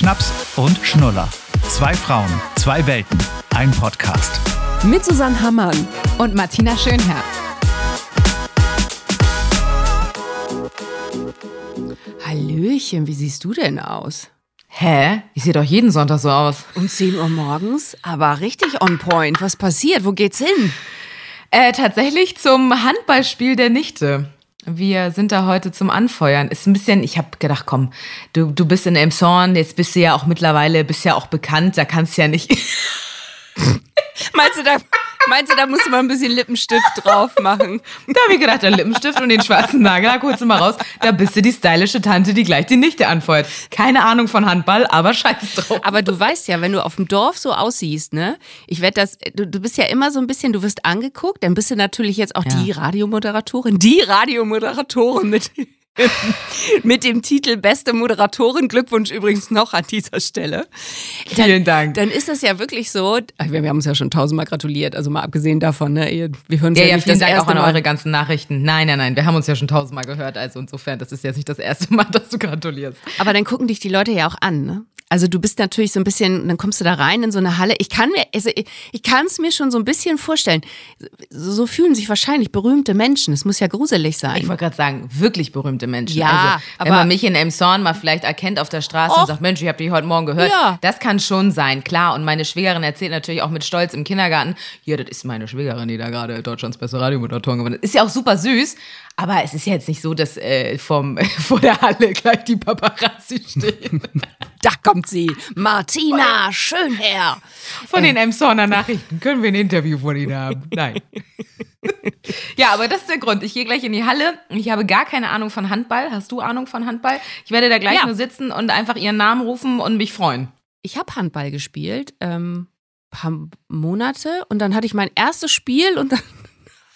Schnaps und Schnuller. Zwei Frauen, zwei Welten, ein Podcast. Mit Susanne Hammann und Martina Schönherr. Hallöchen, wie siehst du denn aus? Hä? Ich sehe doch jeden Sonntag so aus. Um 10 Uhr morgens? Aber richtig on point. Was passiert? Wo geht's hin? Äh, tatsächlich zum Handballspiel der Nichte. Wir sind da heute zum Anfeuern. Ist ein bisschen, ich habe gedacht, komm, du, du bist in Elmshorn, jetzt bist du ja auch mittlerweile, bist ja auch bekannt, da kannst du ja nicht. Meinst du, da, meinst du, da musst du mal ein bisschen Lippenstift drauf machen? Da habe ich gedacht, der Lippenstift und den schwarzen Nagellack holst du mal raus. Da bist du die stylische Tante, die gleich die Nichte anfeuert. Keine Ahnung von Handball, aber scheiß drauf. Aber du weißt ja, wenn du auf dem Dorf so aussiehst, ne? Ich werde das, du, du bist ja immer so ein bisschen, du wirst angeguckt, dann bist du natürlich jetzt auch Ja. die Radiomoderatorin, die Radiomoderatorin mit, mit dem Titel Beste Moderatorin. Glückwunsch übrigens noch an dieser Stelle. Dann, Vielen Dank. Dann ist das ja wirklich so, wir, wir haben uns ja schon tausendmal gratuliert, also mal abgesehen davon, ne? Wir hören uns Ja, ja, ja, nicht vielen das Dank auch erste an Mal. eure ganzen Nachrichten. Nein, nein, nein, wir haben uns ja schon tausendmal gehört, also insofern, das ist jetzt nicht das erste Mal, dass du gratulierst. Aber dann gucken dich die Leute ja auch an, ne? Also du bist natürlich so ein bisschen, dann kommst du da rein in so eine Halle. Ich kann mir, also ich, ich kann es mir schon so ein bisschen vorstellen. So, so fühlen sich wahrscheinlich berühmte Menschen. Es muss ja gruselig sein. Ich wollte gerade sagen, wirklich berühmte Menschen. Ja, also, wenn aber- man mich in Elmshorn mal vielleicht erkennt auf der Straße Och. und sagt, Mensch, ich habe dich heute Morgen gehört. Ja. Das kann schon sein, klar. Und meine Schwägerin erzählt natürlich auch mit Stolz im Kindergarten, ja, das ist meine Schwägerin, die da gerade Deutschlands beste Radiomoderatorin gewonnen hat. Ist ja auch super süß, aber es ist ja jetzt nicht so, dass äh, vom, vor der Halle gleich die Paparazzi stehen. da kommt sie, Martina Schönherr. Von den Emshorner Nachrichten können wir ein Interview von Ihnen haben. Nein. ja, aber das ist der Grund. Ich gehe gleich in die Halle. Ich habe gar keine Ahnung von Handball. Hast du Ahnung von Handball? Ich werde da gleich Ja. nur sitzen und einfach Ihren Namen rufen und mich freuen. Ich habe Handball gespielt, ähm, paar Monate und dann hatte ich mein erstes Spiel und dann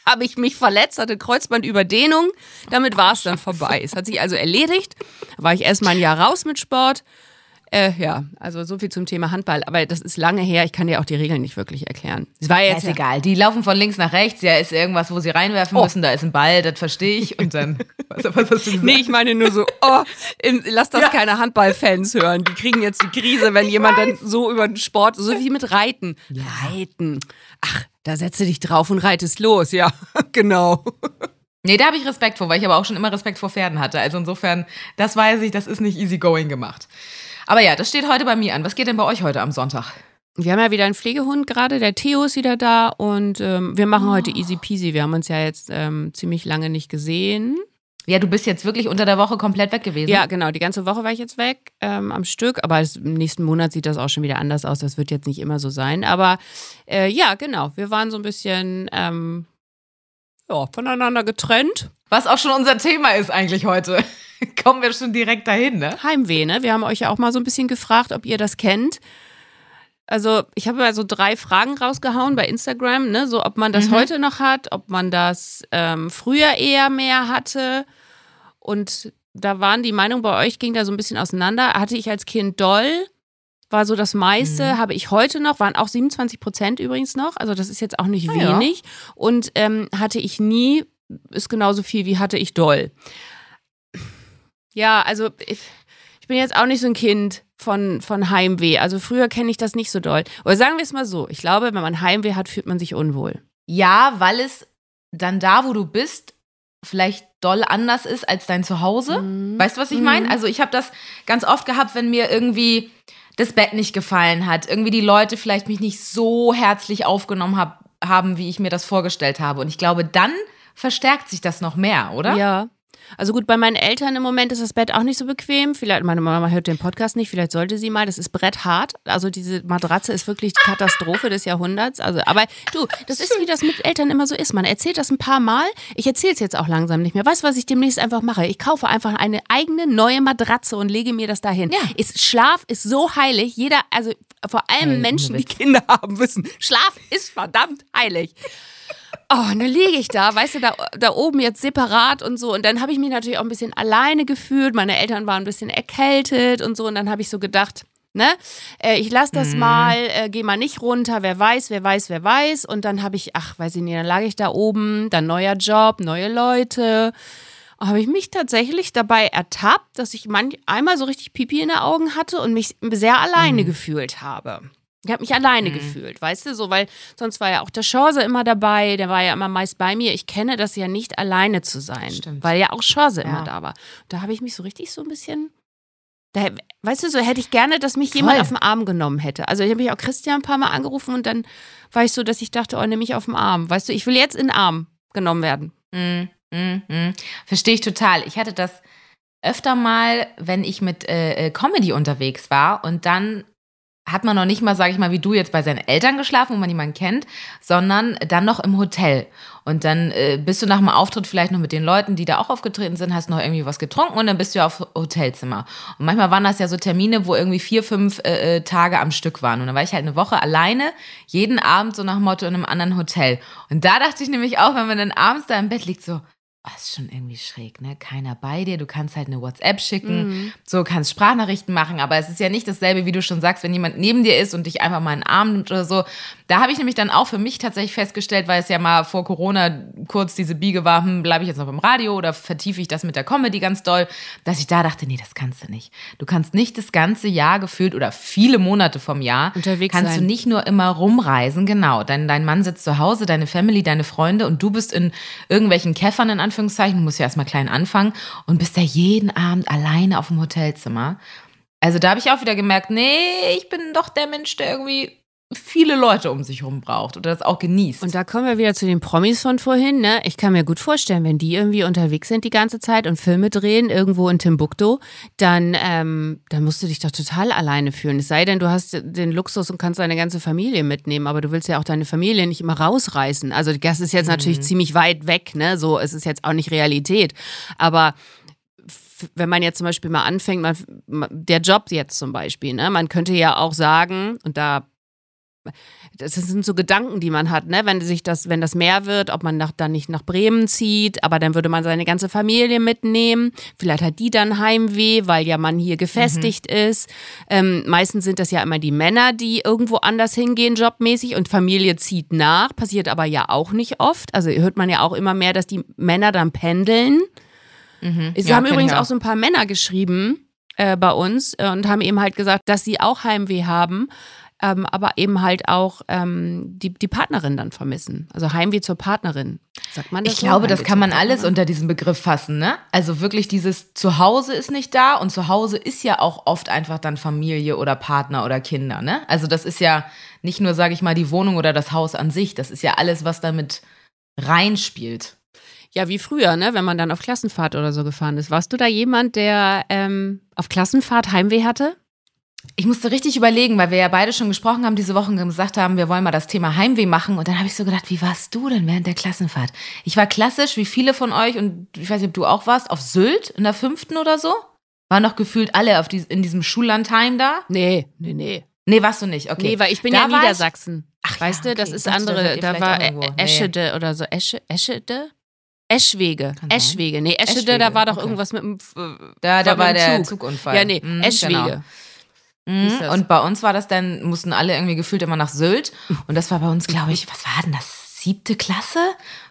habe ich mich verletzt, hatte Kreuzbandüberdehnung. Damit war es dann vorbei. Es hat sich also erledigt. War ich erst mal ein Jahr raus mit Sport. Äh, ja, also so viel zum Thema Handball. Aber das ist lange her. Ich kann dir auch die Regeln nicht wirklich erklären. Es war Ja, jetzt ist egal. Die laufen von links nach rechts. Ja, ist irgendwas, wo sie reinwerfen Oh. müssen. Da ist ein Ball, das verstehe ich. Und dann. Was, was hast du gesagt? Nee, ich meine nur so, oh, im, lass das keine Handballfans hören. Die kriegen jetzt die Krise, wenn jemand dann so über den Sport, so wie mit Reiten. Reiten. Ach, da setzt du dich drauf und reitest los. Ja, genau. Nee, da habe ich Respekt vor, weil ich aber auch schon immer Respekt vor Pferden hatte. Also insofern, das weiß ich, das ist nicht easy going gemacht. Aber ja, das steht heute bei mir an. Was geht denn bei euch heute am Sonntag? Wir haben ja wieder einen Pflegehund gerade, der Theo ist wieder da und ähm, wir machen heute easy peasy. Wir haben uns ja jetzt ähm, ziemlich lange nicht gesehen. Ja, du bist jetzt wirklich unter der Woche komplett weg gewesen. Ja, genau, die ganze Woche war ich jetzt weg ähm, am Stück, aber im nächsten Monat sieht das auch schon wieder anders aus. Das wird jetzt nicht immer so sein. Aber äh, ja, genau, wir waren so ein bisschen ähm, ja, voneinander getrennt. Was auch schon unser Thema ist eigentlich heute. Kommen wir schon direkt dahin, ne? Heimweh, ne? Wir haben euch ja auch mal so ein bisschen gefragt, ob ihr das kennt. Also, ich habe mal so drei Fragen rausgehauen bei Instagram, ne? So, ob man das heute noch hat, ob man das ähm, früher eher mehr hatte. Und da waren die Meinungen bei euch, ging da so ein bisschen auseinander. Hatte ich als Kind doll, war so das meiste, habe ich heute noch, waren auch 27 Prozent übrigens noch. Also, das ist jetzt auch nicht Ah ja. wenig. Und ähm, hatte ich nie, ist genauso viel wie hatte ich doll. Ja, also ich, ich bin jetzt auch nicht so ein Kind von, von Heimweh. Also früher kenne ich das nicht so doll. Oder sagen wir es mal so, ich glaube, wenn man Heimweh hat, fühlt man sich unwohl. Ja, weil es dann da, wo du bist, vielleicht doll anders ist als dein Zuhause. Mhm. Weißt du, was ich meine? Also ich habe das ganz oft gehabt, wenn mir irgendwie das Bett nicht gefallen hat, irgendwie die Leute vielleicht mich nicht so herzlich aufgenommen hab, haben, wie ich mir das vorgestellt habe. Und ich glaube, dann verstärkt sich das noch mehr, oder? Ja. Also gut, bei meinen Eltern im Moment ist das Bett auch nicht so bequem. Vielleicht, meine Mama hört den Podcast nicht, vielleicht sollte sie mal. Das ist bretthart. Also diese Matratze ist wirklich die Katastrophe des Jahrhunderts. Also, aber du, das ist wie das mit Eltern immer so ist. Man erzählt das ein paar Mal. Ich erzähle es jetzt auch langsam nicht mehr. Weißt du, was ich demnächst einfach mache? Ich kaufe einfach eine eigene neue Matratze und lege mir das dahin. Ja. Ist, Schlaf ist so heilig. Jeder, also vor allem Menschen, die. Kinder haben, wissen, Schlaf ist verdammt heilig. Oh, und dann liege ich da, weißt du, da, da oben jetzt separat und so. Und dann habe ich mich natürlich auch ein bisschen alleine gefühlt. Meine Eltern waren ein bisschen erkältet und so. Und dann habe ich so gedacht, ne, äh, ich lasse das mal, äh, geh mal nicht runter, wer weiß, wer weiß, wer weiß. Und dann habe ich, ach, weiß ich nicht, dann lag ich da oben, dann neuer Job, neue Leute. habe ich mich tatsächlich dabei ertappt, dass ich manch, einmal so richtig Pipi in den Augen hatte und mich sehr alleine Mhm. gefühlt habe. Ich habe mich alleine gefühlt, weißt du, so, weil sonst war ja auch der Chance immer dabei, der war ja immer meist bei mir. Ich kenne das ja nicht, alleine zu sein, Stimmt. weil ja auch Chance Ja. immer da war. Da habe ich mich so richtig so ein bisschen, da, weißt du, so hätte ich gerne, dass mich jemand Voll. auf den Arm genommen hätte. Also ich habe mich auch Christian ein paar Mal angerufen und dann war ich so, dass ich dachte, oh, nimm mich auf den Arm. Weißt du, ich will jetzt in den Arm genommen werden. Mm, mm, mm. Verstehe ich total. Ich hatte das öfter mal, wenn ich mit äh, äh, Comedy unterwegs war und dann hat man noch nicht mal, sage ich mal, wie du jetzt bei seinen Eltern geschlafen, wo man jemanden kennt, sondern dann noch im Hotel. Und dann äh, bist du nach dem Auftritt vielleicht noch mit den Leuten, die da auch aufgetreten sind, hast noch irgendwie was getrunken und dann bist du auf Hotelzimmer. Und manchmal waren das ja so Termine, wo irgendwie vier, fünf äh, äh, Tage am Stück waren. Und dann war ich halt eine Woche alleine, jeden Abend so nach Motto in einem anderen Hotel. Und da dachte ich nämlich auch, wenn man dann abends da im Bett liegt, so, oh, ist schon irgendwie schräg, ne? Keiner bei dir, du kannst halt eine WhatsApp schicken, so kannst Sprachnachrichten machen, aber es ist ja nicht dasselbe, wie du schon sagst, wenn jemand neben dir ist und dich einfach mal in den Arm nimmt oder so. Da habe ich nämlich dann auch für mich tatsächlich festgestellt, weil es ja mal vor Corona kurz diese Biege war, hm, bleibe ich jetzt noch beim Radio oder vertiefe ich das mit der Comedy ganz doll, dass ich da dachte, nee, das kannst du nicht. Du kannst nicht das ganze Jahr gefühlt oder viele Monate vom Jahr Unterwegs kannst sein. du nicht nur immer rumreisen, genau. Dein, dein Mann sitzt zu Hause, deine Family, deine Freunde und du bist in irgendwelchen Käffern in Anführungszeichen, du musst ja erstmal klein anfangen und bist da jeden Abend alleine auf dem Hotelzimmer. Also da habe ich auch wieder gemerkt, nee, ich bin doch der Mensch, der irgendwie viele Leute um sich herum braucht oder das auch genießt. Und da kommen wir wieder zu den Promis von vorhin. Ne? Ich kann mir gut vorstellen, wenn die irgendwie unterwegs sind die ganze Zeit und Filme drehen, irgendwo in Timbuktu, dann, ähm, dann musst du dich doch total alleine fühlen. Es sei denn, du hast den Luxus und kannst deine ganze Familie mitnehmen, aber du willst ja auch deine Familie nicht immer rausreißen. Also das ist jetzt natürlich ziemlich weit weg, ne? So, es ist jetzt auch nicht Realität. Aber wenn man jetzt zum Beispiel mal anfängt, man, ma- der Job jetzt zum Beispiel, ne? man könnte ja auch sagen, und da das sind so Gedanken, die man hat, ne? Wenn sich das, wenn das mehr wird, ob man nach, dann nicht nach Bremen zieht, aber dann würde man seine ganze Familie mitnehmen. Vielleicht hat die dann Heimweh, weil ja man hier gefestigt ist. Ähm, meistens sind das ja immer die Männer, die irgendwo anders hingehen, jobmäßig, und Familie zieht nach. Passiert aber ja auch nicht oft. Also hört man ja auch immer mehr, dass die Männer dann pendeln. Es Ja, haben übrigens auch. auch so ein paar Männer geschrieben äh, bei uns äh, und haben eben halt gesagt, dass sie auch Heimweh haben, ähm, aber eben halt auch ähm, die, die Partnerin dann vermissen. Also Heimweh zur Partnerin. Sagt man das Ich so? glaube, das Heimweh kann zur man alles unter diesen Begriff fassen, ne? Also wirklich dieses Zuhause ist nicht da und Zuhause ist ja auch oft einfach dann Familie oder Partner oder Kinder, ne? Also das ist ja nicht nur, sage ich mal, die Wohnung oder das Haus an sich, das ist ja alles, was damit reinspielt. Ja, wie früher, ne? wenn man dann auf Klassenfahrt oder so gefahren ist. Warst du da jemand, der ähm, auf Klassenfahrt Heimweh hatte? Ich musste richtig überlegen, weil wir ja beide schon gesprochen haben diese Woche und gesagt haben, wir wollen mal das Thema Heimweh machen. Und dann habe ich so gedacht, wie warst du denn während der Klassenfahrt? Ich war klassisch, wie viele von euch, und ich weiß nicht, ob du auch warst, auf Sylt in der fünften oder so. Waren noch gefühlt alle auf dies, in diesem Schullandheim da. Nee, nee, nee. Nee, warst du nicht, okay. Nee, weil ich bin Da ja ich- Niedersachsen. Ach weißt ja, du, das okay. ist Ich dachte, da andere, da war. Ä- Nee. Eschede oder so. Esche, Eschede? Eschwege. Kann. Eschwege. Nee, Eschede, Eschwege, da war doch okay. irgendwas mit dem. Äh, Da, da war der Zug. Zugunfall. Ja, nee, Mhm, Eschwege. genau. Mhm. Und bei uns war das dann, mussten alle irgendwie gefühlt immer nach Sylt. Und das war bei uns, glaube ich, was war denn das? Siebte Klasse?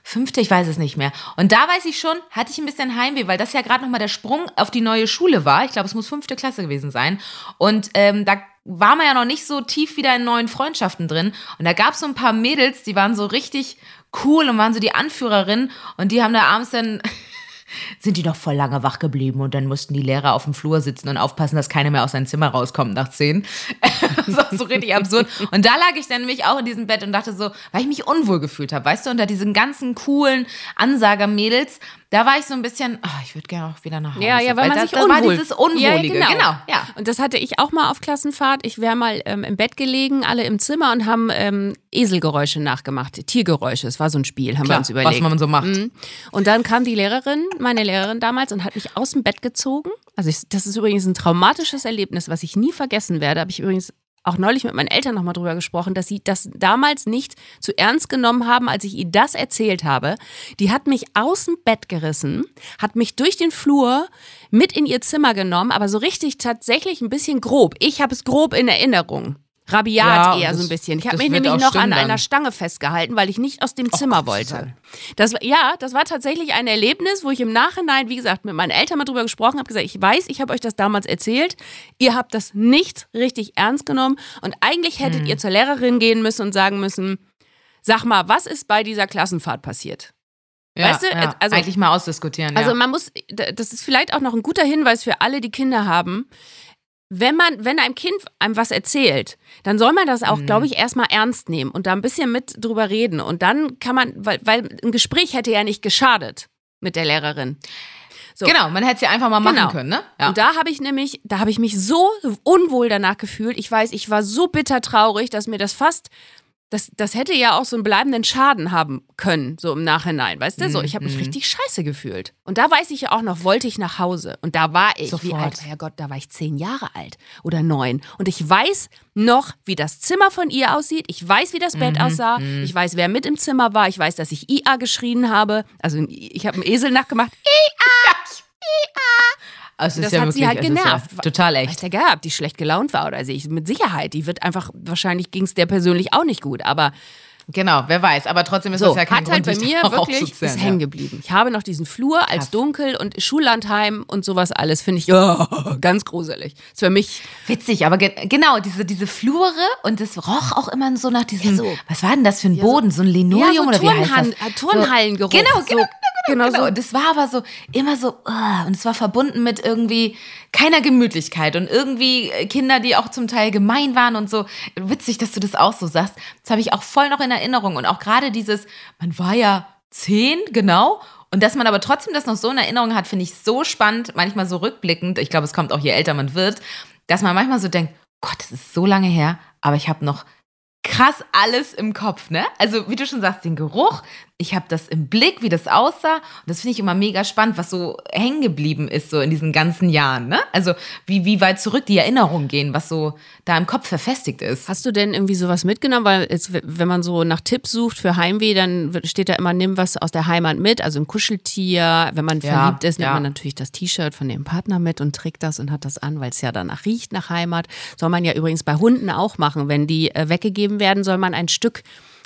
Fünfte? Ich weiß es nicht mehr. Und da weiß ich schon, hatte ich ein bisschen Heimweh, weil das ja gerade nochmal der Sprung auf die neue Schule war. Ich glaube, es muss fünfte Klasse gewesen sein. Und ähm, da war man ja noch nicht so tief wieder in neuen Freundschaften drin. Und da gab es so ein paar Mädels, die waren so richtig cool und waren so die Anführerinnen. Und die haben da abends dann sind die noch voll lange wach geblieben und dann mussten die Lehrer auf dem Flur sitzen und aufpassen, dass keiner mehr aus seinem Zimmer rauskommt nach zehn. das war so richtig absurd. Und da lag ich dann nämlich auch in diesem Bett und dachte so, weil ich mich unwohl gefühlt habe, weißt du, unter diesen ganzen coolen Ansagermädels, da war ich so ein bisschen, ah, ich würde gerne auch wieder nach Hause. Ja, ja, weil man da, sich da unwohl. war dieses Unwohlige. Ja, genau. ja. Und das hatte ich auch mal auf Klassenfahrt. Ich wäre mal ähm, im Bett gelegen, alle im Zimmer und haben ähm, Eselgeräusche nachgemacht, Tiergeräusche. Es war so ein Spiel, haben wir Klar, uns überlegt. was man so macht. Mhm. Und dann kam die Lehrerin, meine Lehrerin damals, und hat mich aus dem Bett gezogen. Also ich, das ist übrigens ein traumatisches Erlebnis, was ich nie vergessen werde. Habe ich übrigens auch neulich mit meinen Eltern nochmal drüber gesprochen, dass sie das damals nicht zu ernst genommen haben, als ich ihnen das erzählt habe. Die hat mich aus dem Bett gerissen, hat mich durch den Flur mit in ihr Zimmer genommen, aber so richtig tatsächlich ein bisschen grob. Ich habe es grob in Erinnerung. Rabiat Ja, eher das- so ein bisschen. Ich habe mich nämlich noch an dann. einer Stange festgehalten, weil ich nicht aus dem Zimmer Gott, wollte. Das, ja, das war tatsächlich ein Erlebnis, wo ich im Nachhinein, wie gesagt, mit meinen Eltern mal drüber gesprochen habe, gesagt, ich weiß, ich habe euch das damals erzählt, ihr habt das nicht richtig ernst genommen und eigentlich hättet Hm. ihr zur Lehrerin gehen müssen und sagen müssen, sag mal, was ist bei dieser Klassenfahrt passiert? Ja, Weißt du, ja. also- eigentlich mal ausdiskutieren. Also ja. man muss, das ist vielleicht auch noch ein guter Hinweis für alle, die Kinder haben. Wenn man, wenn einem Kind einem was erzählt, dann soll man das auch, Mhm. glaube ich, erstmal ernst nehmen und da ein bisschen mit drüber reden. Und dann kann man, weil, weil ein Gespräch hätte ja nicht geschadet mit der Lehrerin. So. Genau, man hätte es ja einfach mal machen Genau. können, ne? Ja. Und da habe ich nämlich, da habe ich mich so unwohl danach gefühlt. Ich weiß, ich war so bitter traurig, dass mir das fast, das, das hätte ja auch so einen bleibenden Schaden haben können, so im Nachhinein, weißt du? So, ich habe mich Mhm. richtig scheiße gefühlt. Und da weiß ich ja auch noch, wollte ich nach Hause. Und da war ich, wie Sofort. alt, Herrgott, da war ich zehn Jahre alt oder neun. Und ich weiß noch, wie das Zimmer von ihr aussieht. Ich weiß, wie das Bett Mhm, aussah. Ich weiß, wer mit im Zimmer war. Ich weiß, dass ich IA geschrien habe. Also ich habe einen Esel nachgemacht. Also es Das ja hat wirklich, sie halt es ist ja genervt. total echt. der gehabt, die schlecht gelaunt war oder ich mit Sicherheit. Die wird einfach, wahrscheinlich ging es der persönlich auch nicht gut. Aber Genau, wer weiß. Aber trotzdem ist so, das ja kein hat halt Grund, bei dich mir wirklich, ist ja. hängen geblieben. Ich habe noch diesen Flur als Krass. dunkel und Schullandheim und sowas alles finde ich oh, ganz gruselig. Ist für mich, Witzig, aber ge genau, diese, diese Flure und das roch auch immer so nach diesem, Ja, so. was war denn das für ein so- Boden? So ein Linoleum oder wie heißt das? Turnhan- Turnhallengeruch. Genau, so, genau, genau, Genau, so. und das war aber so immer so, uh, und es war verbunden mit irgendwie keiner Gemütlichkeit und irgendwie äh, Kinder, die auch zum Teil gemein waren und so. Witzig, dass du das auch so sagst. Das habe ich auch voll noch in Erinnerung. Und auch gerade dieses, man war ja zehn, genau. Und dass man aber trotzdem das noch so in Erinnerung hat, finde ich so spannend, manchmal so rückblickend. Ich glaube, es kommt auch je älter man wird, dass man manchmal so denkt, Gott, das ist so lange her, aber ich habe noch krass alles im Kopf, ne? Also, wie du schon sagst, den Geruch, ich habe das im Blick, wie das aussah. Und das finde ich immer mega spannend, was so hängen geblieben ist, so in diesen ganzen Jahren, ne? Also, wie, wie weit zurück die Erinnerungen gehen, was so da im Kopf verfestigt ist. Hast du denn irgendwie sowas mitgenommen? Weil es, wenn man so nach Tipps sucht für Heimweh, dann steht da immer, nimm was aus der Heimat mit, also ein Kuscheltier. Wenn man Ja, verliebt ist, nimmt ja. man natürlich das T-Shirt von dem Partner mit und trägt das und hat das an, weil es ja danach riecht nach Heimat. Soll man ja übrigens bei Hunden auch machen. Wenn die äh, weggegeben werden, soll man ein Stück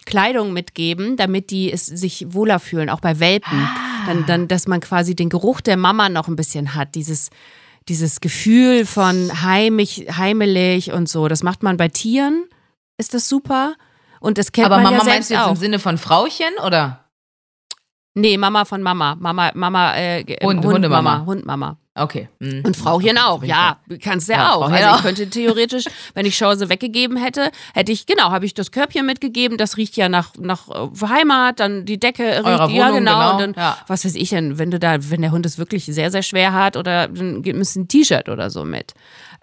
Kleidung mitgeben, damit die es sich wohler fühlen, auch bei Welpen. Ah. Dann, dann, dass man quasi den Geruch der Mama noch ein bisschen hat, dieses dieses Gefühl von heimig, heimelig und so. Das macht man bei Tieren, ist das super. Und das kennt Aber man Mama ja meinst selbst du jetzt auch. im Sinne von Frauchen oder? Nee, Mama von Mama. Mama, Mama, äh, Hund- Hundmama. Hundemama. Hundmama. Okay. hm. Und Frauchen auch, ja, kannst du ja, Ja, auch. Also ich könnte theoretisch, wenn ich Chance weggegeben hätte, hätte ich, genau, habe ich das Körbchen mitgegeben, das riecht ja nach, nach äh, Heimat, dann die Decke riecht, Eurer ja Wohnung, genau, genau, und dann, ja. was weiß ich denn, wenn du da, wenn der Hund es wirklich sehr, sehr schwer hat oder dann gibt es ein T-Shirt oder so mit.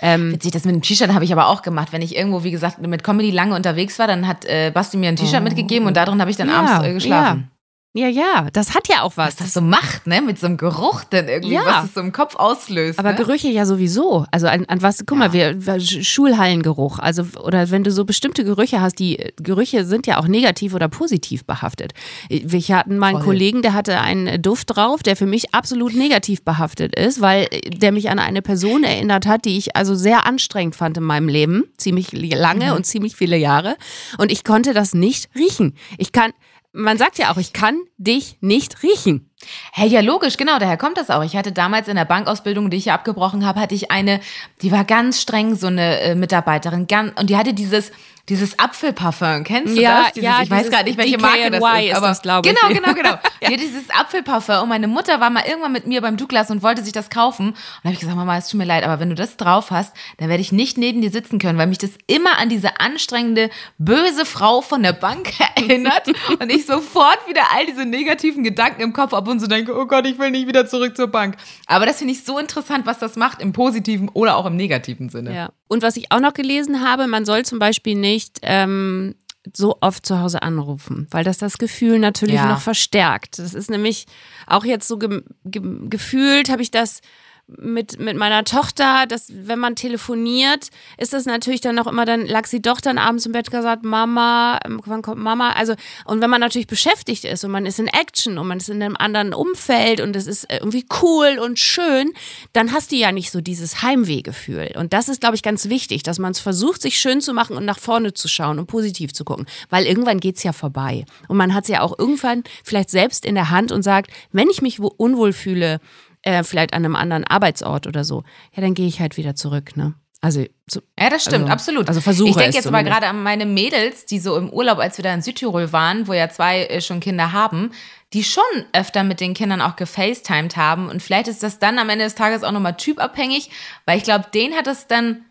Ähm, Witzig, das mit dem T-Shirt habe ich aber auch gemacht. Wenn ich irgendwo, wie gesagt, mit Comedy lange unterwegs war, dann hat äh, Basti mir ein T-Shirt mitgegeben und darin habe ich dann Oh. Ja, abends äh, geschlafen. Ja, ja, das hat ja auch was. Was das so macht, ne? Mit so einem Geruch dann irgendwie, Ja. was das so im Kopf auslöst. Aber ne? Gerüche ja sowieso. Also an, an was, guck mal, wir, wir- Sch- Schulhallengeruch. Also, oder wenn du so bestimmte Gerüche hast, die Gerüche sind ja auch negativ oder positiv behaftet. Wir hatten mal einen Voll. Kollegen, der hatte einen Duft drauf, der für mich absolut negativ behaftet ist, weil der mich an eine Person erinnert hat, die ich also sehr anstrengend fand in meinem Leben. Ziemlich lange und ziemlich viele Jahre. Und ich konnte das nicht riechen. Ich kann, man sagt ja auch, ich kann dich nicht riechen. Hey, ja, logisch, genau, daher kommt das auch. Ich hatte damals in der Bankausbildung, die ich ja abgebrochen habe, hatte ich eine, die war ganz streng, so eine äh, Mitarbeiterin, ganz, und die hatte dieses, dieses Apfelparfum, kennst du Ja, das? Dieses, ja, ich weiß gar nicht, welche Marke das DKNY ist. ist aber das, glaub ich. Genau, genau, genau. Die hatte dieses Apfelparfum und meine Mutter war mal irgendwann mit mir beim Douglas und wollte sich das kaufen. Und da habe ich gesagt, Mama, es tut mir leid, aber wenn du das drauf hast, dann werde ich nicht neben dir sitzen können, weil mich das immer an diese anstrengende, böse Frau von der Bank erinnert und ich sofort wieder all diese negativen Gedanken im Kopf ab und so denke, oh Gott, ich will nicht wieder zurück zur Bank. Aber das finde ich so interessant, was das macht im positiven oder auch im negativen Sinne. Ja. Und was ich auch noch gelesen habe, man soll zum Beispiel nicht ähm, so oft zu Hause anrufen, weil das das Gefühl natürlich Ja. noch verstärkt. Das ist nämlich auch jetzt so ge ge gefühlt, habe ich das mit, mit meiner Tochter, dass wenn man telefoniert, ist das natürlich dann auch immer, dann lag sie doch dann abends im Bett gesagt, Mama, ähm, wann kommt Mama? Also, und wenn man natürlich beschäftigt ist und man ist in Action und man ist in einem anderen Umfeld und es ist irgendwie cool und schön, dann hast du ja nicht so dieses Heimwehgefühl. Und das ist, glaube ich, ganz wichtig, dass man es versucht, sich schön zu machen und nach vorne zu schauen und positiv zu gucken. Weil irgendwann geht es ja vorbei. Und man hat es ja auch irgendwann vielleicht selbst in der Hand und sagt, wenn ich mich unwohl fühle, äh, vielleicht an einem anderen Arbeitsort oder so, ja, dann gehe ich halt wieder zurück, ne? Also, so, ja, das stimmt, also, absolut. Also versuche Ich denke jetzt aber gerade an meine Mädels, die so im Urlaub, als wir da in Südtirol waren, wo ja zwei äh, schon Kinder haben, die schon öfter mit den Kindern auch gefacetimed haben. Und vielleicht ist das dann am Ende des Tages auch nochmal typabhängig, weil ich glaube, denen hat es dann,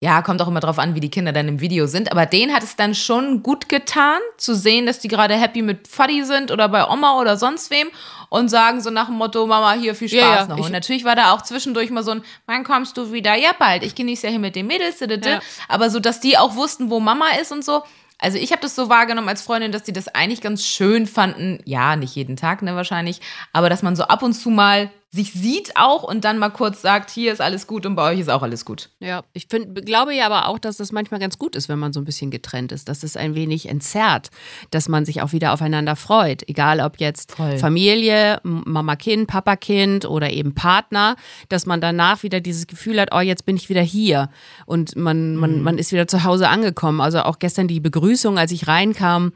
ja, kommt auch immer drauf an, wie die Kinder dann im Video sind, aber denen hat es dann schon gut getan, zu sehen, dass die gerade happy mit Fuddy sind oder bei Oma oder sonst wem und sagen so nach dem Motto, Mama, hier viel Spaß Ja, ja, noch. ich- Und natürlich war da auch zwischendurch mal so ein, wann kommst du wieder? Ja, bald. Ich genieße ja hier mit den Mädels. Ja. Aber so, dass die auch wussten, wo Mama ist und so. Also ich habe das so wahrgenommen als Freundin, dass die das eigentlich ganz schön fanden. Ja, nicht jeden Tag, ne, wahrscheinlich. Aber dass man so ab und zu mal sich sieht auch und dann mal kurz sagt, hier ist alles gut und bei euch ist auch alles gut. Ja, ich find, glaube ja aber auch, dass das manchmal ganz gut ist, wenn man so ein bisschen getrennt ist, dass es ein wenig entzerrt, dass man sich auch wieder aufeinander freut. Egal ob jetzt Voll. Familie, M- Mama-Kind, Papa-Kind oder eben Partner, dass man danach wieder dieses Gefühl hat, oh, jetzt bin ich wieder hier und man, man, man ist wieder zu Hause angekommen. Also auch gestern die Begrüßung, als ich reinkam,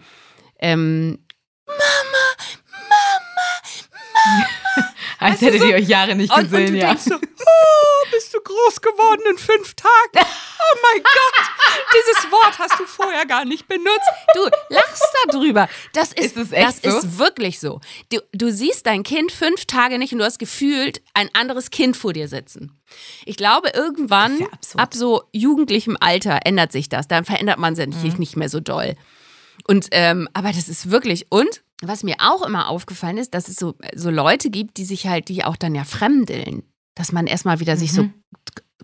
ähm, Als hättet ihr euch Jahre nicht und, und gesehen, du ja. denkst so, oh, bist du groß geworden in fünf Tagen? Oh mein Gott, dieses Wort hast du vorher gar nicht benutzt. Du lachst darüber. Das ist, Ist echt das so? ist wirklich so. Du, du siehst dein Kind fünf Tage nicht und du hast gefühlt ein anderes Kind vor dir sitzen. Ich glaube, irgendwann, Das ja ab so jugendlichem Alter, ändert sich das. Dann verändert man sich Mhm. nicht mehr so doll. Und ähm, aber das ist wirklich und was mir auch immer aufgefallen ist, dass es so, so Leute gibt, die sich halt, die auch dann ja fremdeln, dass man erstmal wieder sich so Mhm.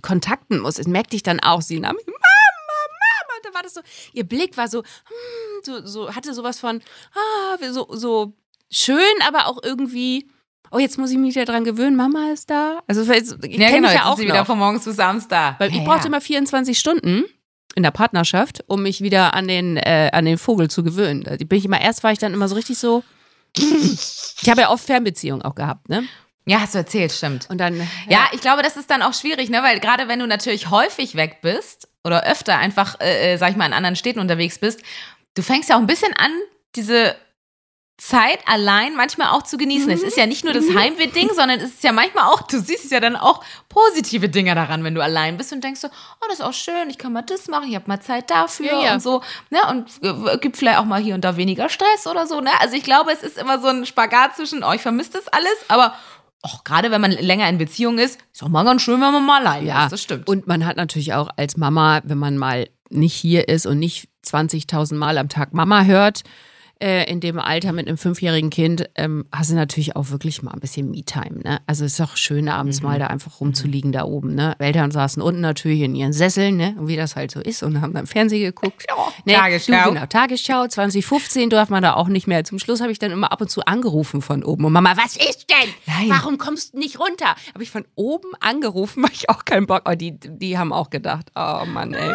kontakten muss. Das merkte ich dann auch. Sie nahm mich, Mama, Mama. Und da war das so, ihr Blick war so, hm, so, so hatte sowas von, ah, so, so schön, aber auch irgendwie. Oh, jetzt muss ich mich wieder dran gewöhnen, Mama ist da. Also, ich Ja, kenne genau, ich ja auch ist sie wieder noch. von morgens bis abends da. Weil ich ja, brauchte ja. immer 24 Stunden in der Partnerschaft, um mich wieder an den, äh, an den Vogel zu gewöhnen. Da bin ich immer, erst war ich dann immer so richtig so. Ich habe ja oft Fernbeziehungen auch gehabt, ne? Ja, hast du erzählt, stimmt. Und dann. Ja, ich glaube, das ist dann auch schwierig, ne? Weil gerade wenn du natürlich häufig weg bist oder öfter einfach, äh, äh, sag ich mal, in anderen Städten unterwegs bist, du fängst ja auch ein bisschen an, diese Zeit allein manchmal auch zu genießen. Es ist ja nicht nur das Heimweh-Ding, sondern es ist ja manchmal auch, du siehst ja dann auch positive Dinge daran, wenn du allein bist und denkst so, oh, das ist auch schön, ich kann mal das machen, ich habe mal Zeit dafür Ja, ja. und so, ne? Und äh, gibt vielleicht auch mal hier und da weniger Stress oder so, ne? Also ich glaube, es ist immer so ein Spagat zwischen, oh, ich vermisse das alles, aber auch gerade wenn man länger in Beziehung ist, ist auch mal ganz schön, wenn man mal allein Ja, ist. Das stimmt. Und man hat natürlich auch als Mama, wenn man mal nicht hier ist und nicht 20.000 Mal am Tag Mama hört, äh, in dem Alter mit einem fünfjährigen Kind, ähm, hast du natürlich auch wirklich mal ein bisschen Me-Time. Ne? Also es ist doch schön, abends Mhm. mal da einfach rumzuliegen da oben. Ne? Eltern saßen unten natürlich in ihren Sesseln, ne? und wie das halt so ist, und haben dann Fernsehen geguckt. ne? Tagesschau. Du, genau, Tagesschau, 2015 darf man da auch nicht mehr. Zum Schluss habe ich dann immer ab und zu angerufen von oben. Und Mama, was ist denn? Nein. Warum kommst du nicht runter? Habe ich von oben angerufen, weil ich auch keinen Bock. Oh, die, die haben auch gedacht, oh Mann, ey.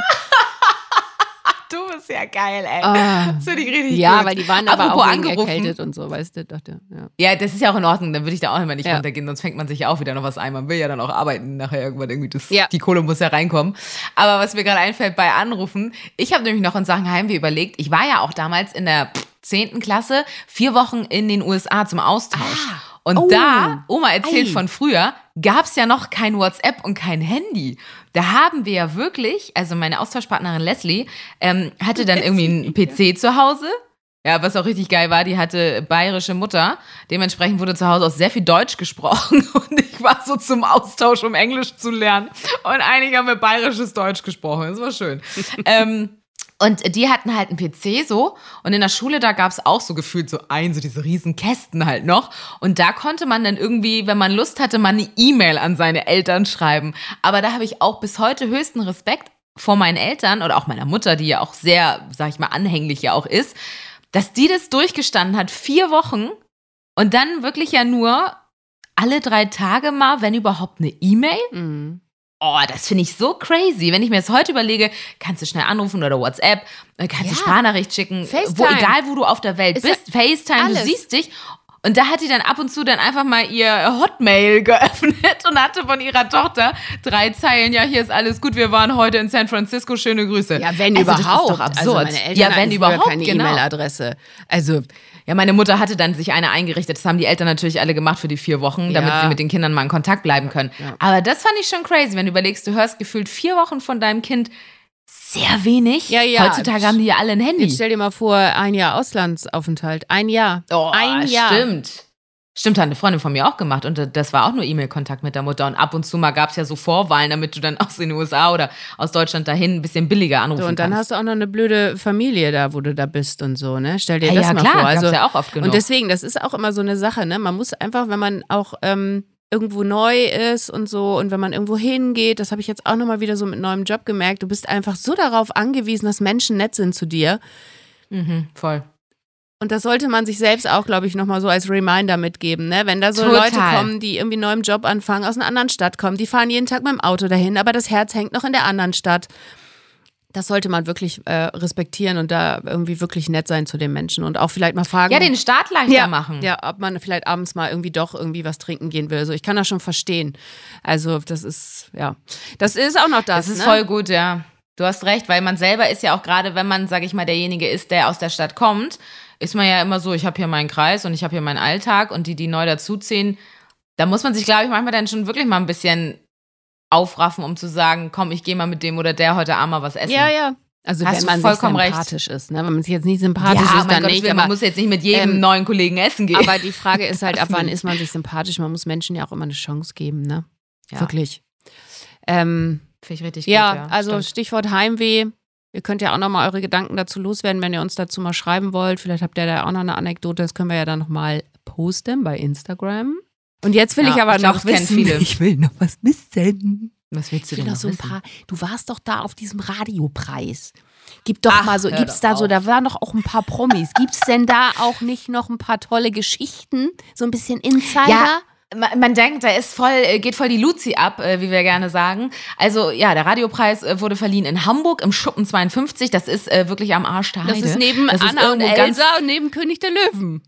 Du bist ja geil, ey. Ah. Das finde ich richtig Ja, gut. weil die waren aber Apropos auch angerufen. erkältet und so, weißt du, dachte, ja. Ja, das ist ja auch in Ordnung, dann würde ich da auch immer nicht Ja. runtergehen, sonst fängt man sich ja auch wieder noch was ein. Man will ja dann auch arbeiten nachher irgendwann irgendwie. Das, Ja. Die Kohle muss ja reinkommen. Aber was mir gerade einfällt bei Anrufen, ich habe nämlich noch in Sachen Heimweh überlegt, ich war ja auch damals in der 10. Klasse vier Wochen in den USA zum Austausch. Und Oh. da, Oma erzählt Ei. von früher, gab es ja noch kein WhatsApp und kein Handy. Da haben wir ja wirklich, also meine Austauschpartnerin Leslie, ähm, hatte dann irgendwie einen PC zu Hause. Ja, was auch richtig geil war, die hatte bayerische Mutter. Dementsprechend wurde zu Hause auch sehr viel Deutsch gesprochen. Und ich war so zum Austausch, um Englisch zu lernen. Und einige haben mir bayerisches Deutsch gesprochen. Das war schön. ähm, und die hatten halt einen PC so. Und in der Schule, da gab es auch so gefühlt so ein, so diese riesen Kästen halt noch. Und da konnte man dann irgendwie, wenn man Lust hatte, mal eine E-Mail an seine Eltern schreiben. Aber da habe ich auch bis heute höchsten Respekt vor meinen Eltern oder auch meiner Mutter, die ja auch sehr, sag ich mal, anhänglich ja auch ist, dass die das durchgestanden hat, vier Wochen und dann wirklich ja nur alle drei Tage mal, wenn überhaupt, eine E-Mail? Mhm. Oh, das finde ich so crazy. Wenn ich mir das heute überlege, kannst du schnell anrufen oder WhatsApp, äh, kannst du Ja. Sprachnachricht schicken, FaceTime. wo egal wo du auf der Welt Ist bist, FaceTime, alles. du siehst dich. Und da hat die dann ab und zu dann einfach mal ihr Hotmail geöffnet und hatte von ihrer Tochter drei Zeilen. Ja, hier ist alles gut. Wir waren heute in San Francisco. Schöne Grüße. Ja, wenn also, überhaupt. Das ist doch absurd. Also meine Eltern ja, wenn überhaupt. keine genau. E-Mail-Adresse. Also Ja, meine Mutter hatte dann sich eine eingerichtet. Das haben die Eltern natürlich alle gemacht für die vier Wochen, damit Ja. sie mit den Kindern mal in Kontakt bleiben können. Aber das fand ich schon crazy, wenn du überlegst, du hörst gefühlt vier Wochen von deinem Kind sehr wenig. Ja, ja. Heutzutage haben die ja alle ein Handy. jetzt stell dir mal vor, ein Jahr Auslandsaufenthalt. Ein Jahr. Oh, ein Jahr. Stimmt. Stimmt, hat eine Freundin von mir auch gemacht und das war auch nur E-Mail-Kontakt mit der Mutter. Und ab und zu mal gab es ja so Vorwahlen, damit du dann aus den USA oder aus Deutschland dahin ein bisschen billiger anrufen So, und dann kannst. hast du auch noch eine blöde Familie da, wo du da bist und so, ne? Stell dir Ja, das ja, mal klar, vor. Also, ja auch oft genug. Und deswegen, das ist auch immer so eine Sache, ne? Man muss einfach, wenn man auch ähm, irgendwo neu ist und so und wenn man irgendwo hingeht, das habe ich jetzt auch nochmal wieder so mit neuem Job gemerkt, du bist einfach so darauf angewiesen, dass Menschen nett sind zu dir. mhm, voll. Und das sollte man sich selbst auch, glaube ich, nochmal so als Reminder mitgeben, ne? Wenn da so Total. Leute kommen, die irgendwie neuen Job anfangen, aus einer anderen Stadt kommen, die fahren jeden Tag mit dem Auto dahin, aber das Herz hängt noch in der anderen Stadt. Das sollte man wirklich äh, respektieren und da irgendwie wirklich nett sein zu den Menschen und auch vielleicht mal fragen. Ja, den Start leichter ja, machen. Ja, ob man vielleicht abends mal irgendwie doch irgendwie was trinken gehen will. Also ich kann das schon verstehen. Also das ist, ja. Das ist auch noch das. Das ist ne? voll gut, ja. Du hast recht, weil man selber ist ja auch gerade, wenn man, sag ich mal, derjenige ist, der aus der Stadt kommt, ist man ja immer so, ich habe hier meinen Kreis und ich habe hier meinen Alltag und die, die neu dazuziehen, da muss man sich, glaube ich, manchmal dann schon wirklich mal ein bisschen aufraffen, um zu sagen, komm, ich gehe mal mit dem oder der heute Abend mal was essen. Ja, ja. Also Hast wenn man vollkommen sich recht. sympathisch ist. Ne? Wenn man sich jetzt nicht sympathisch ja ist, dann Gott, nicht. man Aber, muss jetzt nicht mit jedem ähm, neuen Kollegen essen gehen. aber die Frage ist halt, ab wann ist man sich sympathisch? Man muss Menschen ja auch immer eine Chance geben, ne? Ja. Wirklich. Ähm, Finde ich richtig ja, gut, ja. also Stimmt. Stichwort Heimweh. Ihr könnt ja auch nochmal eure Gedanken dazu loswerden, wenn ihr uns dazu mal schreiben wollt. Vielleicht habt ihr da auch noch eine Anekdote. Das können wir ja dann nochmal posten bei Instagram. Und jetzt will Ja, ich aber ich noch das wissen. viele. Ich will noch was wissen. Was willst du Ich will denn noch so ein wissen? paar. Du warst doch da auf diesem Radiopreis. Gib doch Ach, mal so, gibt's da so, auf. da waren doch auch ein paar Promis. Gibt's denn da auch nicht noch ein paar tolle Geschichten? So ein bisschen Insider? Ja, man, denkt, da ist voll, äh, geht voll die Luzi ab, äh, wie wir gerne sagen. Also ja, der Radiopreis äh, wurde verliehen in Hamburg im Schuppen 52. Das ist äh, wirklich am Arsch der Das Heide. ist neben Das ist Anna und irgendwo ganz- Elsa und neben König der Löwen.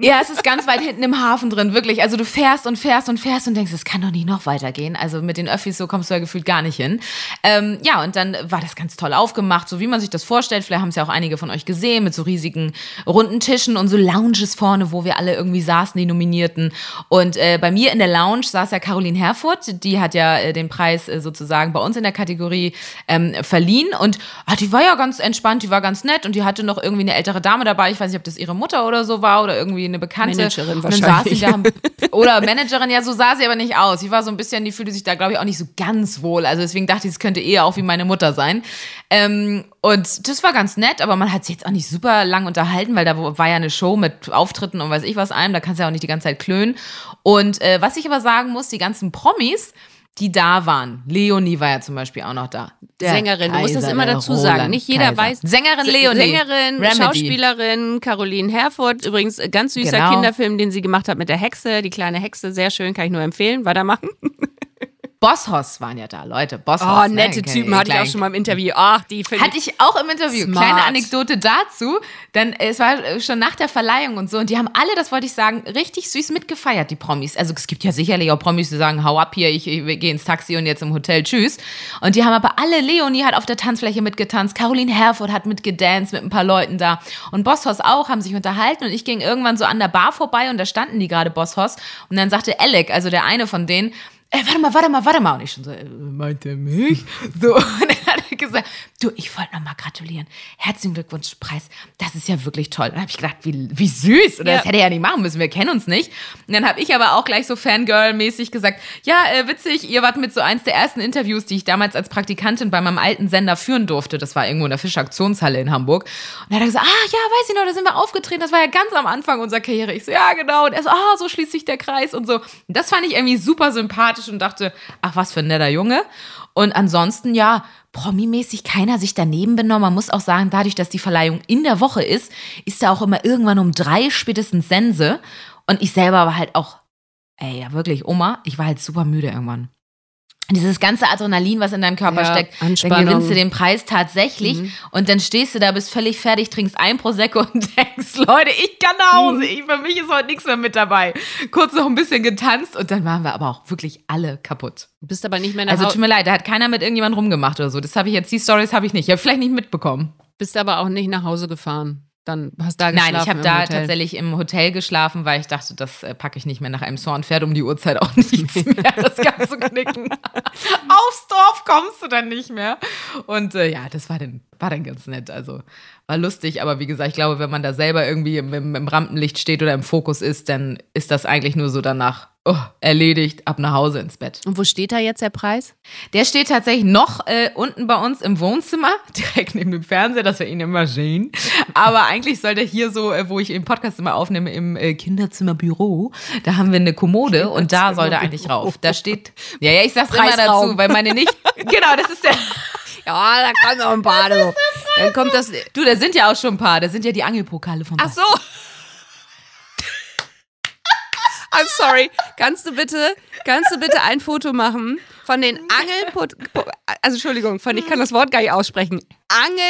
Ja, es ist ganz weit hinten im Hafen drin, wirklich. Also du fährst und fährst und fährst und denkst, es kann doch nicht noch weitergehen. Also mit den Öffis so kommst du ja gefühlt gar nicht hin. Ähm, ja, und dann war das ganz toll aufgemacht, so wie man sich das vorstellt. Vielleicht haben es ja auch einige von euch gesehen, mit so riesigen runden Tischen und so Lounges vorne, wo wir alle irgendwie saßen, die Nominierten. Und äh, bei mir in der Lounge saß ja Caroline Herfurth, die hat ja äh, den Preis äh, sozusagen bei uns in der Kategorie ähm, verliehen. Und ah, die war ja ganz entspannt, die war ganz nett und die hatte noch irgendwie eine ältere Dame dabei. Ich weiß nicht, ob das ihre Mutter oder so war oder irgendwie eine Bekannte. Managerin Und dann saß sie wahrscheinlich. da oder Managerin, ja, so sah sie aber nicht aus. Sie war so ein bisschen, die fühlte sich da, glaube ich, auch nicht so ganz wohl. Also deswegen dachte ich, es könnte eher auch wie meine Mutter sein. Ähm, und das war ganz nett, aber man hat sich jetzt auch nicht super lang unterhalten, weil da war ja eine Show mit Auftritten und weiß ich was einem. Da kannst du ja auch nicht die ganze Zeit klönen. Und äh, was ich aber sagen muss, die ganzen Promis, die da waren. Leonie war ja zum Beispiel auch noch da. Der Sängerin, du musst das immer dazu sagen. Roland Nicht jeder Kaiser. weiß. Sängerin Leonie. Sängerin, Remedy. Schauspielerin, Caroline Herfurth. Übrigens, äh, ganz süßer Genau. Kinderfilm, den sie gemacht hat mit der Hexe. Die kleine Hexe, sehr schön, kann ich nur empfehlen. Weitermachen. Bosshaus waren ja da, Leute. Bosshaus. Oh, ne? nette Keine- Typen hatte ich auch schon mal im Interview. Ach, die finde Hatte ich auch im Interview. Smart. Kleine Anekdote dazu. Denn es war schon nach der Verleihung und so. Und die haben alle, das wollte ich sagen, richtig süß mitgefeiert, die Promis. Also es gibt ja sicherlich auch Promis, die sagen, hau ab hier, ich, ich gehe ins Taxi und jetzt im Hotel, tschüss. Und die haben aber alle, Leonie hat auf der Tanzfläche mitgetanzt, Caroline Herford hat mitgedanced mit ein paar Leuten da. Und Bosshaus auch, haben sich unterhalten. Und ich ging irgendwann so an der Bar vorbei und da standen die gerade Bosshaus. Und dann sagte Alec, also der eine von denen, äh, warte mal, warte mal, warte mal. Und ich schon so, meint er mich? So, und gesagt, du, ich wollte noch mal gratulieren. Herzlichen Glückwunsch, Preis. Das ist ja wirklich toll. Und dann habe ich gedacht, wie, wie süß. Oder Ja. das hätte er ja nicht machen müssen, wir kennen uns nicht. Und dann habe ich aber auch gleich so Fangirl-mäßig gesagt, ja, äh, witzig, ihr wart mit so eins der ersten Interviews, die ich damals als Praktikantin bei meinem alten Sender führen durfte. Das war irgendwo in der Fischaktionshalle in Hamburg. Und dann hat er gesagt, ah, ja, weiß ich noch, da sind wir aufgetreten. Das war ja ganz am Anfang unserer Karriere. Ich so, ja, genau. Und er so, ah, so schließt sich der Kreis und so. Und das fand ich irgendwie super sympathisch und dachte, ach, was für ein netter Junge. Und ansonsten, ja, promimäßig keiner sich daneben benommen. Man muss auch sagen, dadurch, dass die Verleihung in der Woche ist, ist da auch immer irgendwann um drei spätestens Sense. Und ich selber war halt auch ey, ja wirklich, Oma, ich war halt super müde irgendwann. Dieses ganze Adrenalin, was in deinem Körper Ja, steckt, dann Anspannung. gewinnst du den Preis tatsächlich Mhm. und dann stehst du da, bist völlig fertig, trinkst ein Prosecco und denkst, Leute, ich kann nach Hause, Mhm. ich, für mich ist heute nichts mehr mit dabei. Kurz noch ein bisschen getanzt und dann waren wir aber auch wirklich alle kaputt. Du bist aber nicht mehr nach Also tut mir leid, da hat keiner mit irgendjemand rumgemacht oder so. Das habe ich jetzt, die Stories habe ich nicht. Ich habe vielleicht nicht mitbekommen. bist aber auch nicht nach Hause gefahren. Dann hast da geschlafen Nein, ich habe da Hotel. tatsächlich im Hotel geschlafen, weil ich dachte, das äh, packe ich nicht mehr. Nach einem Zorn fährt um die Uhrzeit auch nichts mehr. Das kannst du knicken. Aufs Dorf kommst du dann nicht mehr. Und äh, ja, das war dann, war dann ganz nett. Also war lustig, aber wie gesagt, ich glaube, wenn man da selber irgendwie im, im, im Rampenlicht steht oder im Fokus ist, dann ist das eigentlich nur so danach oh, erledigt, ab nach Hause ins Bett. Und wo steht da jetzt der Preis? Der steht tatsächlich noch äh, unten bei uns im Wohnzimmer, direkt neben dem Fernseher, dass wir ihn immer sehen. Aber eigentlich soll der hier so, äh, wo ich den Podcast immer aufnehme, im äh, Kinderzimmerbüro, da haben wir eine Kommode und da soll der eigentlich rauf. Da steht, ja, ja, ich sag's immer Preisraum. dazu, weil meine nicht, genau, das ist der, Ja, da kommt noch ein paar. Du. Dann kommt das. du, da sind ja auch schon ein paar, da sind ja die Angelpokale von Ach so. I'm sorry. Kannst du bitte, kannst du bitte ein Foto machen von den Angelpot, Po- also Entschuldigung, von ich kann das Wort gar nicht aussprechen.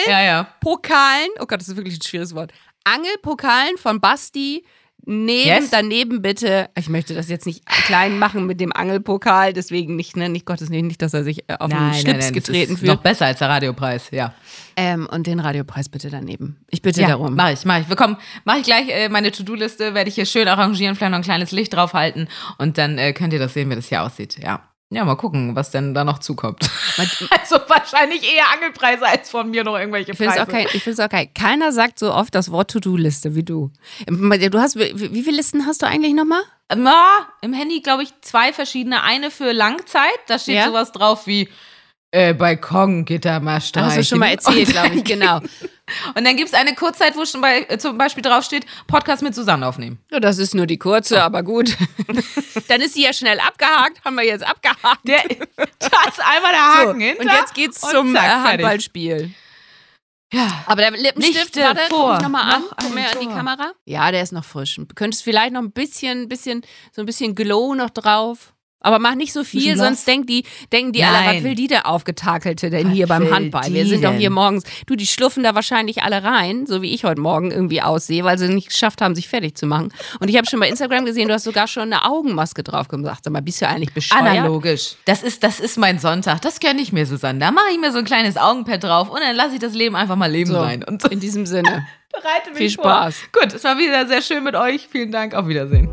Ja, ja. Angelpokalen. Oh Gott, das ist wirklich ein schwieriges Wort. Angelpokalen von Basti. Neben, Yes. daneben bitte, ich möchte das jetzt nicht klein machen mit dem Angelpokal, deswegen nicht, ne, nicht Gottes Willen, nicht, dass er sich äh, auf den Schlips das getreten ist fühlt. Noch besser als der Radiopreis, ja. Ähm, und den Radiopreis bitte daneben. Ich bitte Ja, darum. Mach ich, mach ich. Wir kommen, mach ich gleich äh, meine To-Do-Liste, werde ich hier schön arrangieren, vielleicht noch ein kleines Licht draufhalten und dann äh, könnt ihr das sehen, wie das hier aussieht. Ja. Ja, mal gucken, was denn da noch zukommt. also wahrscheinlich eher Angelpreise als von mir noch irgendwelche Ich finde es Preise. okay. Okay. Keiner sagt so oft das Wort To-Do-Liste wie du. Du hast, wie, wie viele Listen hast du eigentlich nochmal? Na, im Handy, glaube ich, zwei verschiedene. Eine für Langzeit, da steht Ja. sowas drauf wie äh, mal streichen. Hast du schon mal erzählt, glaube ich, genau. Und dann gibt es eine Kurzzeit, wo schon bei, äh, zum Beispiel draufsteht, Podcast mit Susanne aufnehmen. Ja, das ist nur die kurze, aber gut. Dann ist sie ja schnell abgehakt. Haben wir jetzt abgehakt. Der, da ist einmal der Haken So, hinter. und jetzt geht's und zum zack, äh, fertig. Handballspiel. Ja. Aber der Lippenstift, Lichte warte, vor, guck ich nochmal an. Guck ein mir an die. Kamera. Ja, der ist noch frisch. Du könntest vielleicht noch ein bisschen, bisschen, so ein bisschen Glow noch drauf. Aber mach nicht so viel, sonst denken die, denken die alle, Nein. was will die der Aufgetakelte denn Was hier beim Handball? Wir sind doch hier morgens. Du, die schluffen da wahrscheinlich alle rein, so wie ich heute Morgen irgendwie aussehe, weil sie nicht geschafft haben, sich fertig zu machen. Und ich habe schon bei Instagram gesehen, du hast sogar schon eine Augenmaske drauf gemacht. Sag mal, bist du eigentlich bescheuert? Analogisch. Das ist, das ist mein Sonntag. Das gönne ich mir, Susanne. Da mache ich mir so ein kleines Augenpad drauf und dann lasse ich das Leben einfach mal leben So, sein. Und in diesem Sinne. bereite mich Viel vor. Spaß. Gut, es war wieder sehr schön mit euch. Vielen Dank. Auf Wiedersehen.